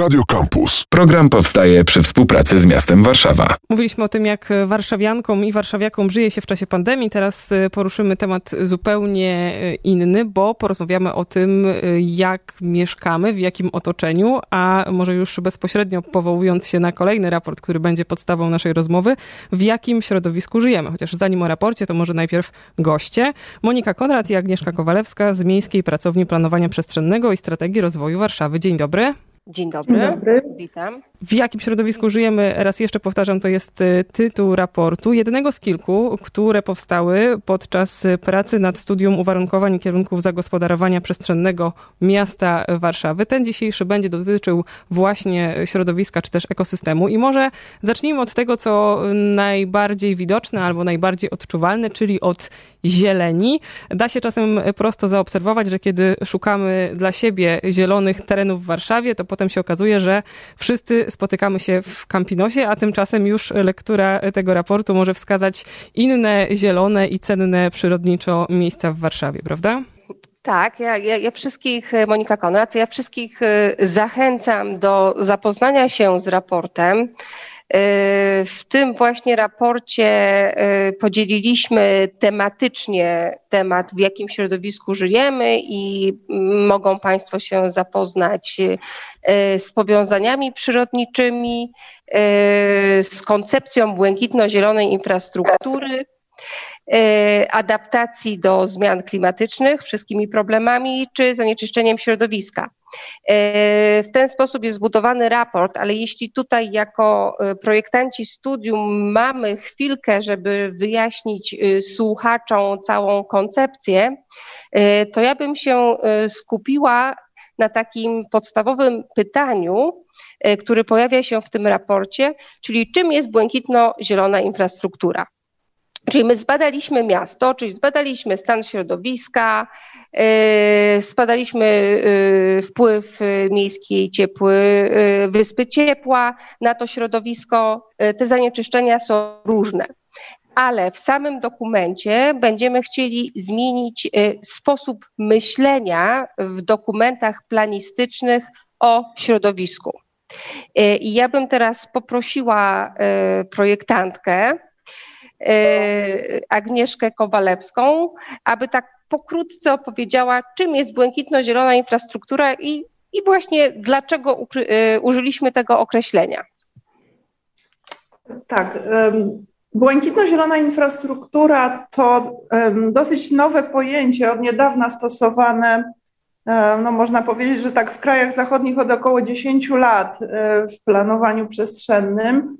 Radio Campus. Program powstaje przy współpracy z miastem Warszawa. Mówiliśmy o tym, jak warszawiankom i warszawiakom żyje się w czasie pandemii. Teraz y, poruszymy temat zupełnie y, inny, bo porozmawiamy o tym, y, jak mieszkamy, w jakim otoczeniu, a może już bezpośrednio powołując się na kolejny raport, który będzie podstawą naszej rozmowy, w jakim środowisku żyjemy. Chociaż zanim o raporcie, to może najpierw goście. Monika Konrad i Agnieszka Kowalewska z Miejskiej Pracowni Planowania Przestrzennego i Strategii Rozwoju Warszawy. Dzień dobry. Dzień dobry. Dzień dobry. Witam. W jakim środowisku żyjemy? Raz jeszcze powtarzam, to jest y, tytuł raportu, jednego z kilku, które powstały podczas pracy nad studium uwarunkowań kierunków zagospodarowania przestrzennego miasta Warszawy. Ten dzisiejszy będzie dotyczył właśnie środowiska czy też ekosystemu. I może zacznijmy od tego, co najbardziej widoczne albo najbardziej odczuwalne, czyli od zieleni. Da się czasem prosto zaobserwować, że kiedy szukamy dla siebie zielonych terenów w Warszawie, to potem się okazuje, że wszyscy spotykamy się w Campinosie, a tymczasem już lektura tego raportu może wskazać inne zielone i cenne przyrodniczo miejsca w Warszawie, prawda? Tak, ja, ja, ja, wszystkich, Monika Konrad, ja wszystkich y, zachęcam do zapoznania się z raportem. Y, w tym właśnie raporcie y, podzieliliśmy tematycznie temat, w jakim środowisku żyjemy i mogą Państwo się zapoznać y, z powiązaniami przyrodniczymi, z koncepcją błękitno-zielonej infrastruktury adaptacji do zmian klimatycznych, wszystkimi problemami czy zanieczyszczeniem środowiska. E, w ten sposób jest zbudowany raport, ale jeśli tutaj jako e, projektanci studium mamy chwilkę, żeby wyjaśnić słuchaczom całą koncepcję, to ja bym się skupiła na takim podstawowym pytaniu, który pojawia się w tym raporcie, czyli czym jest błękitno-zielona infrastruktura. Czyli my zbadaliśmy miasto, czyli zbadaliśmy stan środowiska, yy, zbadaliśmy yy, wpływ miejskiej ciepły, yy, wyspy ciepła na to środowisko. Te zanieczyszczenia są różne. Ale w samym dokumencie będziemy chcieli zmienić sposób myślenia w dokumentach planistycznych o środowisku. I ja bym teraz poprosiła projektantkę, Agnieszkę Kowalewską, aby tak pokrótce opowiedziała, czym jest błękitno-zielona infrastruktura i, i właśnie dlaczego e, użyliśmy tego określenia. Tak. Błękitno-zielona infrastruktura to dosyć nowe pojęcie, od niedawna stosowane, no można powiedzieć, że tak w krajach zachodnich od około 10 lat e, w planowaniu przestrzennym.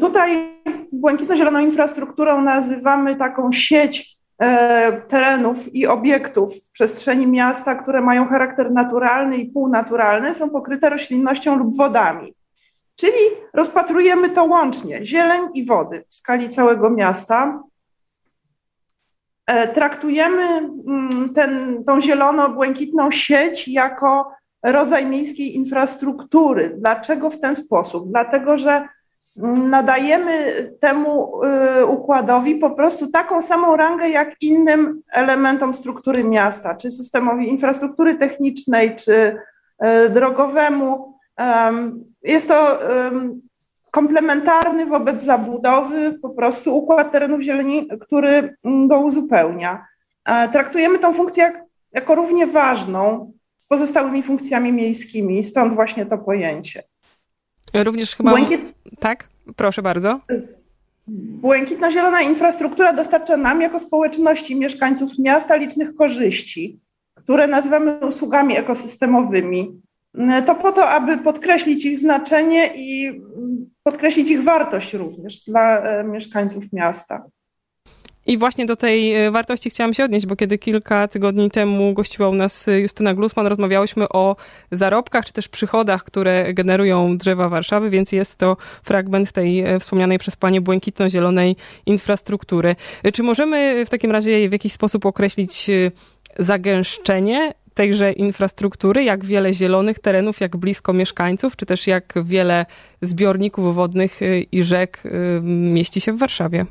Tutaj błękitno-zieloną infrastrukturą nazywamy taką sieć e, terenów i obiektów w przestrzeni miasta, które mają charakter naturalny i półnaturalny, są pokryte roślinnością lub wodami. Czyli rozpatrujemy to łącznie, zieleń i wody w skali całego miasta. E, traktujemy mm, ten, tą zielono-błękitną sieć jako rodzaj miejskiej infrastruktury. Dlaczego w ten sposób? Dlatego, że nadajemy temu y, układowi po prostu taką samą rangę jak innym elementom struktury miasta, czy systemowi infrastruktury technicznej, czy y, drogowemu. Jest to komplementarny wobec zabudowy po prostu układ terenów zieleni, który go uzupełnia. Traktujemy tą funkcję jak, jako równie ważną z pozostałymi funkcjami miejskimi, stąd właśnie to pojęcie. Również chyba. Błękit... Tak, proszę bardzo. Błękitno-zielona infrastruktura dostarcza nam, jako społeczności mieszkańców miasta, licznych korzyści, które nazywamy usługami ekosystemowymi. To po to, aby podkreślić ich znaczenie i podkreślić ich wartość również dla e, mieszkańców miasta. I właśnie do tej e, wartości chciałam się odnieść, bo kiedy kilka tygodni temu gościła u nas Justyna Glusman, rozmawiałyśmy o zarobkach czy też przychodach, które generują drzewa Warszawy, więc jest to fragment tej e, wspomnianej przez Panie błękitno-zielonej infrastruktury. E, czy możemy w takim razie w jakiś sposób określić zagęszczenie tejże infrastruktury, jak wiele zielonych terenów, jak blisko mieszkańców, czy też jak wiele zbiorników wodnych i rzek mieści się w Warszawie?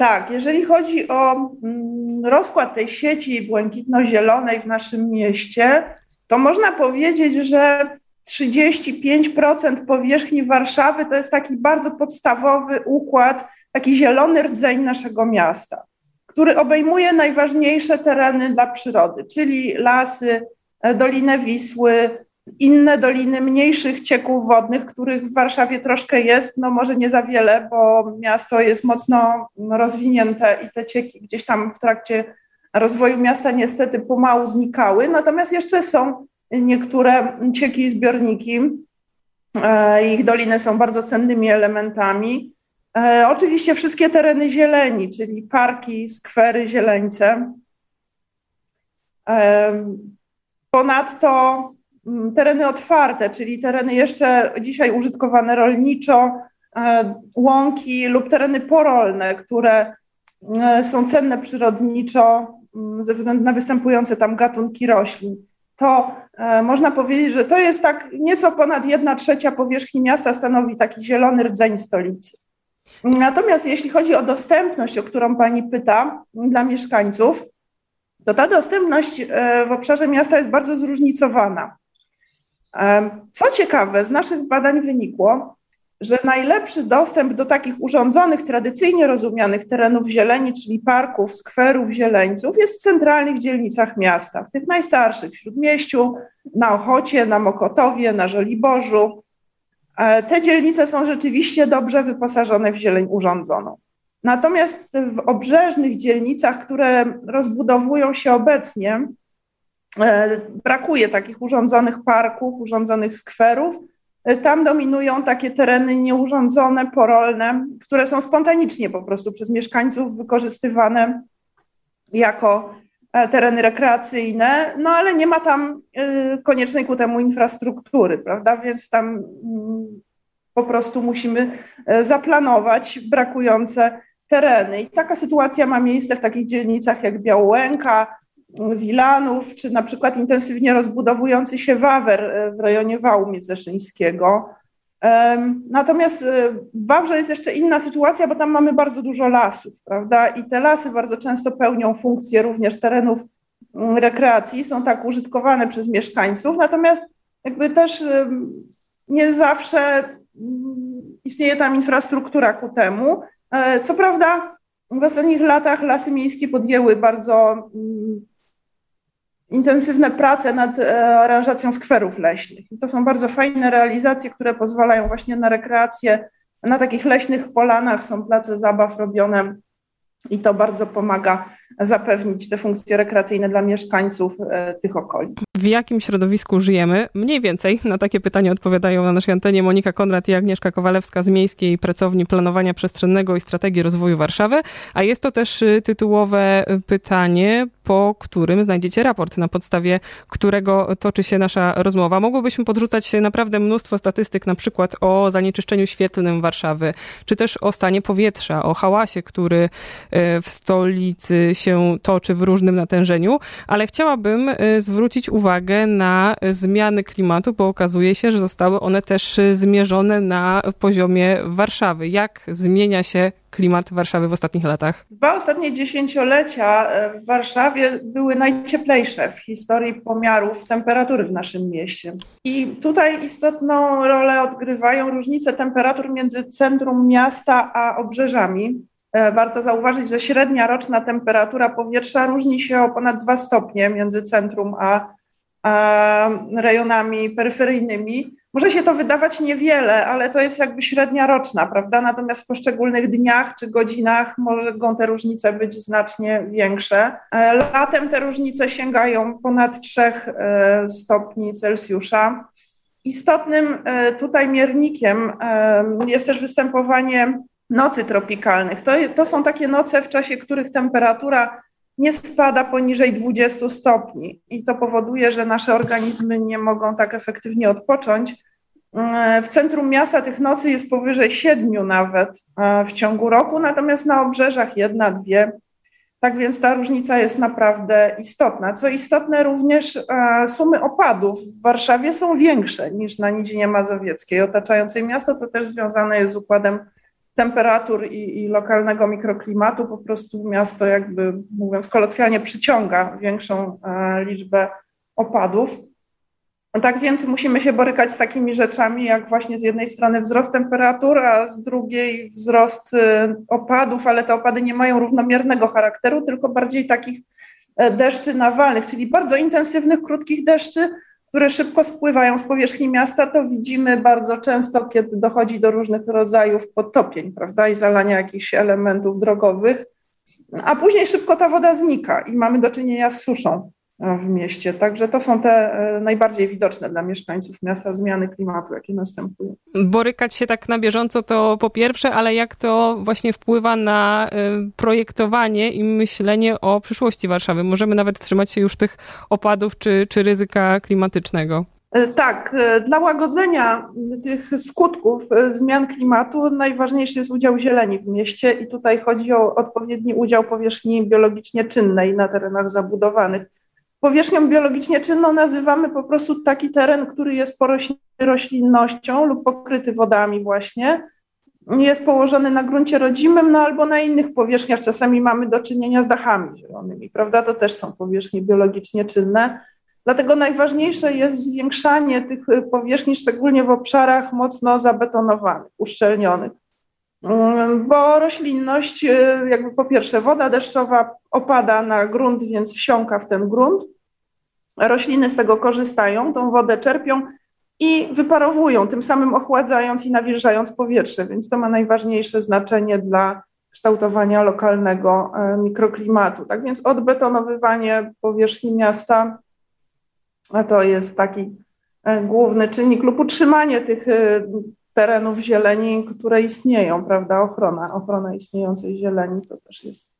Tak, jeżeli chodzi o mm, rozkład tej sieci błękitno-zielonej w naszym mieście, to można powiedzieć, że 35% powierzchni Warszawy to jest taki bardzo podstawowy układ, taki zielony rdzeń naszego miasta, który obejmuje najważniejsze tereny dla przyrody, czyli lasy, e, Dolinę Wisły, inne doliny mniejszych cieków wodnych, których w Warszawie troszkę jest, no może nie za wiele, bo miasto jest mocno rozwinięte i te cieki gdzieś tam w trakcie rozwoju miasta niestety pomału znikały, natomiast jeszcze są niektóre cieki i zbiorniki. E, ich doliny są bardzo cennymi elementami. E, oczywiście wszystkie tereny zieleni, czyli parki, skwery, zieleńce. E, ponadto tereny otwarte, czyli tereny jeszcze dzisiaj użytkowane rolniczo, łąki lub tereny porolne, które są cenne przyrodniczo mm, ze względu na występujące tam gatunki roślin to e, można powiedzieć, że to jest tak nieco ponad jedna trzecia powierzchni miasta stanowi taki zielony rdzeń stolicy. Natomiast jeśli chodzi o dostępność, o którą Pani pyta dla mieszkańców, to ta dostępność e, w obszarze miasta jest bardzo zróżnicowana. Co ciekawe, z naszych badań wynikło, że najlepszy dostęp do takich urządzonych, tradycyjnie rozumianych terenów zieleni, czyli parków, skwerów, zieleńców, jest w centralnych dzielnicach miasta, w tych najstarszych, w Śródmieściu, na Ochocie, na Mokotowie, na Żoliborzu. E, te dzielnice są rzeczywiście dobrze wyposażone w zieleń urządzoną. Natomiast w obrzeżnych dzielnicach, które rozbudowują się obecnie, brakuje takich urządzonych parków, urządzonych skwerów, tam dominują takie tereny nieurządzone, porolne, które są spontanicznie po prostu przez mieszkańców wykorzystywane jako e, tereny rekreacyjne, no ale nie ma tam e, koniecznej ku temu infrastruktury, prawda? Więc tam mm, po prostu musimy e, zaplanować brakujące tereny. I taka sytuacja ma miejsce w takich dzielnicach jak Białołęka, Wilanów, czy na przykład intensywnie rozbudowujący się Wawer e, w rejonie Wału Międzyszyńskiego. Natomiast e, w Wawrze jest jeszcze inna sytuacja, bo tam mamy bardzo dużo lasów, prawda? I te lasy bardzo często pełnią funkcję również terenów mm, rekreacji, są tak użytkowane przez mieszkańców, natomiast jakby też nie zawsze mm, istnieje tam infrastruktura ku temu. E, co prawda, w ostatnich latach lasy miejskie podjęły bardzo mm, intensywne prace nad e, aranżacją skwerów leśnych. I to są bardzo fajne realizacje, które pozwalają właśnie na rekreację na takich leśnych polanach. Są place zabaw robione i to bardzo pomaga zapewnić te funkcje rekreacyjne dla mieszkańców e, tych okolic. W jakim środowisku żyjemy? Mniej więcej na takie pytanie odpowiadają na naszej antenie Monika Konrad i Agnieszka Kowalewska z Miejskiej Pracowni Planowania Przestrzennego i Strategii Rozwoju Warszawy, a jest to też y, tytułowe pytanie, po którym znajdziecie raport, na podstawie którego toczy się nasza rozmowa. Mogłybyśmy podrzucać naprawdę mnóstwo statystyk, na przykład o zanieczyszczeniu świetlnym Warszawy, czy też o stanie powietrza, o hałasie, który y, w stolicy się toczy w różnym natężeniu, ale chciałabym y, zwrócić uwagę na zmiany klimatu, bo okazuje się, że zostały one też zmierzone na poziomie Warszawy. Jak zmienia się klimat Warszawy w ostatnich latach? Dwa ostatnie dziesięciolecia e, w Warszawie były najcieplejsze w historii pomiarów temperatury w naszym mieście. I tutaj istotną rolę odgrywają różnice temperatur między centrum miasta a obrzeżami. E, warto zauważyć, że średnia roczna temperatura powietrza różni się o ponad 2 stopnie między centrum a, a rejonami peryferyjnymi. Może się to wydawać niewiele, ale to jest jakby średnia roczna, prawda? Natomiast w poszczególnych dniach czy godzinach mogą te różnice być znacznie większe. E, latem te różnice sięgają ponad 3 e, stopni Celsjusza. Istotnym tutaj miernikiem jest też występowanie nocy tropikalnych. To, to są takie noce, w czasie których temperatura nie spada poniżej 20 stopni i to powoduje, że nasze organizmy nie mogą tak efektywnie odpocząć. W centrum miasta tych nocy jest powyżej 7 nawet e, w ciągu roku, natomiast na obrzeżach jedna, dwie. Tak więc ta różnica jest naprawdę istotna. Co istotne, również e, sumy opadów w Warszawie są większe niż na Nidzinie Mazowieckiej, otaczającej miasto. To też związane jest z układem temperatur i, i, lokalnego mikroklimatu po prostu miasto jakby, mówiąc kolokwialnie, przyciąga większą e, liczbę opadów. Tak więc musimy się borykać z takimi rzeczami, jak właśnie z jednej strony wzrost temperatur, a z drugiej wzrost y, opadów, ale te opady nie mają równomiernego charakteru, tylko bardziej takich e, deszczy nawalnych, czyli bardzo intensywnych, krótkich deszczy, które szybko spływają z powierzchni miasta, to widzimy bardzo często, kiedy dochodzi do różnych rodzajów podtopień, prawda, i zalania jakichś elementów drogowych, a później szybko ta woda znika i mamy do czynienia z suszą w mieście. Także to są te e, najbardziej widoczne dla mieszkańców miasta zmiany klimatu, jakie następują. Borykać się tak na bieżąco to po pierwsze, ale jak to właśnie wpływa na e, projektowanie i myślenie o przyszłości Warszawy? Możemy nawet trzymać się już tych opadów czy, czy ryzyka klimatycznego. E, tak, dla łagodzenia tych skutków zmian klimatu najważniejszy jest udział zieleni w mieście i tutaj chodzi o odpowiedni udział powierzchni biologicznie czynnej na terenach zabudowanych. Powierzchnią biologicznie czynną nazywamy po prostu taki teren, który jest porośnięty roślinnością lub pokryty wodami właśnie. Jest położony na gruncie rodzimym, no albo na innych powierzchniach. Czasami mamy do czynienia z dachami zielonymi, prawda? To też są powierzchnie biologicznie czynne. Dlatego najważniejsze jest zwiększanie tych powierzchni, szczególnie w obszarach mocno zabetonowanych, uszczelnionych. Mm, bo roślinność, y, jakby po pierwsze, woda deszczowa opada na grunt, więc wsiąka w ten grunt. Rośliny z tego korzystają, tą wodę czerpią i wyparowują, tym samym ochładzając i nawilżając powietrze, więc to ma najważniejsze znaczenie dla kształtowania lokalnego e, mikroklimatu. Tak więc odbetonowywanie powierzchni miasta to jest taki e, główny czynnik lub utrzymanie tych e, terenów zieleni, które istnieją, prawda? Ochrona, ochrona istniejącej zieleni to też jest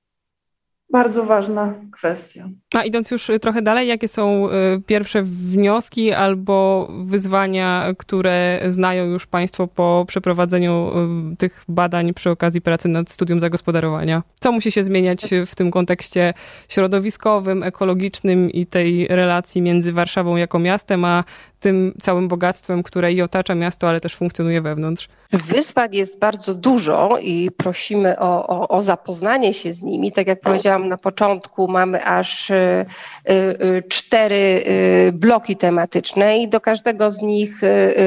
bardzo ważna kwestia. A idąc już trochę dalej, jakie są y, pierwsze wnioski albo wyzwania, które znają już Państwo po przeprowadzeniu y, tych badań przy okazji pracy nad studium zagospodarowania? Co musi się zmieniać w tym kontekście środowiskowym, ekologicznym i tej relacji między Warszawą jako miastem, a tym całym bogactwem, które i otacza miasto, ale też funkcjonuje wewnątrz? Wyzwań jest bardzo dużo i prosimy o, o, o zapoznanie się z nimi. Tak jak powiedziałam na początku, mamy aż y, y, cztery y, bloki tematyczne i do każdego z nich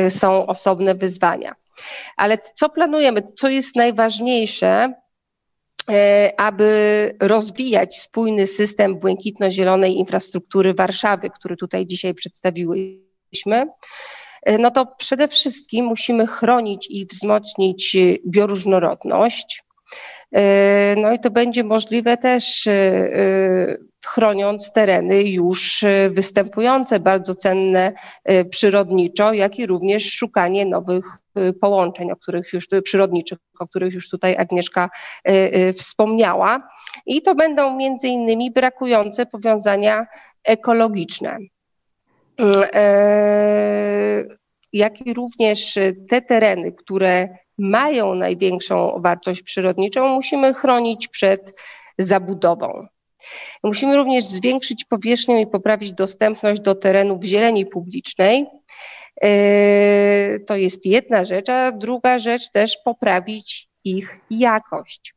są osobne wyzwania. Ale co planujemy? Co jest najważniejsze? aby rozwijać spójny system błękitno-zielonej infrastruktury Warszawy, który tutaj dzisiaj przedstawiły E, no to przede wszystkim musimy chronić i wzmocnić bioróżnorodność. E, no i to będzie możliwe też e, chroniąc tereny już występujące, bardzo cenne przyrodniczo, jak i również szukanie nowych połączeń, o których już przyrodniczych, o których już tutaj Agnieszka wspomniała. I to będą między innymi brakujące powiązania ekologiczne. E, jak i również te tereny, które mają największą wartość przyrodniczą, musimy chronić przed zabudową. Musimy również zwiększyć powierzchnię i poprawić dostępność do terenów zieleni publicznej. E, to jest jedna rzecz, a druga rzecz też poprawić ich jakość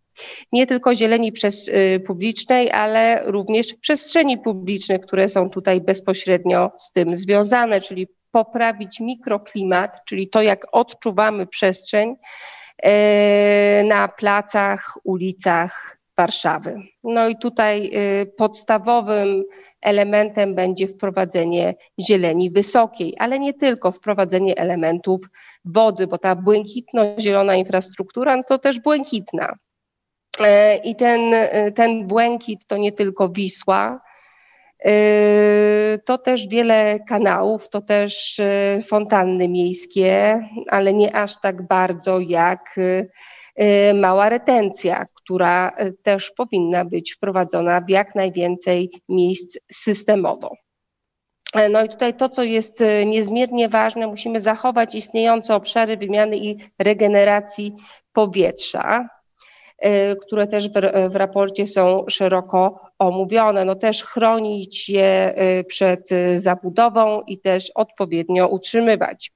nie tylko zieleni przez, y, publicznej, ale również przestrzeni publicznych, które są tutaj bezpośrednio z tym związane, czyli poprawić mikroklimat, czyli to, jak odczuwamy przestrzeń y, na placach, ulicach Warszawy. No i tutaj y, podstawowym elementem będzie wprowadzenie zieleni wysokiej, ale nie tylko wprowadzenie elementów wody, bo ta błękitno-zielona infrastruktura no to też błękitna. E, I ten, e, ten błękit to nie tylko Wisła, e, to też wiele kanałów, to też fontanny miejskie, ale nie aż tak bardzo jak mała retencja, która też powinna być wprowadzona w jak najwięcej miejsc systemowo. No i tutaj to, co jest niezmiernie ważne, musimy zachować istniejące obszary wymiany i regeneracji powietrza. Y, które też w, raporcie są szeroko omówione. No też chronić je y, przed zabudową i też odpowiednio utrzymywać.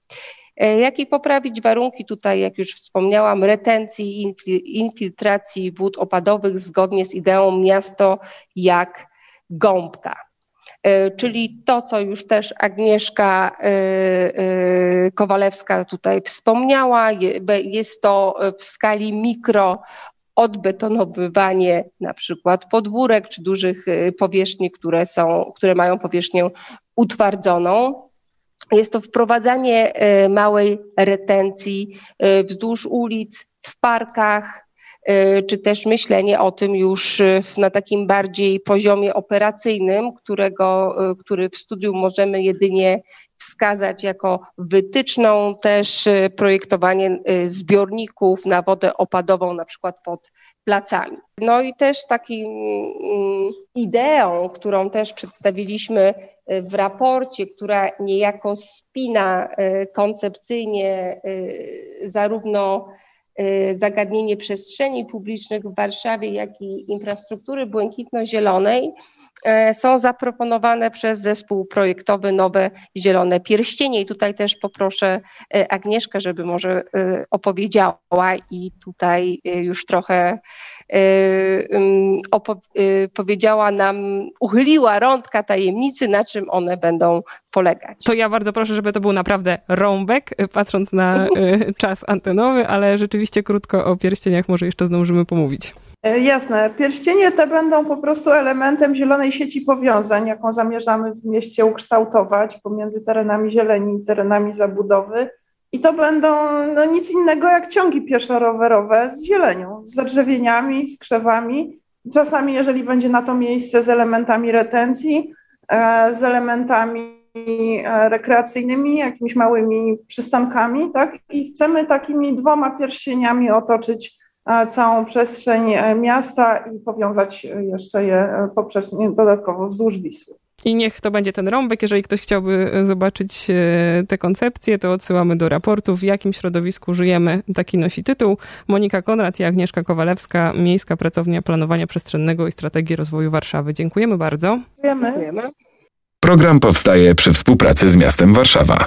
Y, jak i poprawić warunki tutaj, jak już wspomniałam, retencji i infiltracji wód opadowych zgodnie z ideą miasto jak gąbka. czyli to, co już też Agnieszka Kowalewska tutaj wspomniała, jest to w skali mikro odbetonowywanie na przykład podwórek czy dużych powierzchni, które, są, które mają powierzchnię utwardzoną. Jest to wprowadzanie małej retencji wzdłuż ulic, w parkach, Y, czy też myślenie o tym już y, na takim bardziej poziomie operacyjnym, którego, y, który w studium możemy jedynie wskazać jako wytyczną, też projektowanie zbiorników na wodę opadową, na przykład pod placami. No i też taką mm, ideą, którą też przedstawiliśmy w raporcie, która niejako spina koncepcyjnie zarówno Y, zagadnienie przestrzeni publicznych w Warszawie, jak i infrastruktury błękitno-zielonej e, są zaproponowane przez zespół projektowy Nowe Zielone Pierścienie. I tutaj też poproszę e, Agnieszkę, żeby może opowiedziała i tutaj już trochę powiedziała nam, uchyliła rądka tajemnicy, na czym one będą polegać. To ja bardzo proszę, żeby to był naprawdę rąbek, patrząc na czas antenowy, ale rzeczywiście krótko o pierścieniach może jeszcze zdążymy pomówić. Jasne. Pierścienie te będą po prostu elementem zielonej sieci powiązań, jaką zamierzamy w mieście ukształtować pomiędzy terenami zieleni i terenami zabudowy. I to będą no, nic innego jak ciągi pieszo-rowerowe z zielenią, z zadrzewieniami, z krzewami. Czasami, jeżeli będzie na to miejsce, z elementami retencji, e, z elementami e, rekreacyjnymi, jakimiś małymi przystankami, tak? I chcemy takimi dwoma pierścieniami otoczyć e, całą przestrzeń miasta i powiązać jeszcze je poprzez dodatkowo wzdłuż Wisły. I niech to będzie ten rąbek. Jeżeli ktoś chciałby e, zobaczyć e, te koncepcje, to odsyłamy do raportu, w jakim środowisku żyjemy. Taki nosi tytuł. Monika Konrad i Agnieszka Kowalewska, Miejska Pracownia Planowania Przestrzennego i Strategii Rozwoju Warszawy. Dziękujemy bardzo. Dziękujemy. Program powstaje przy współpracy z miastem Warszawa.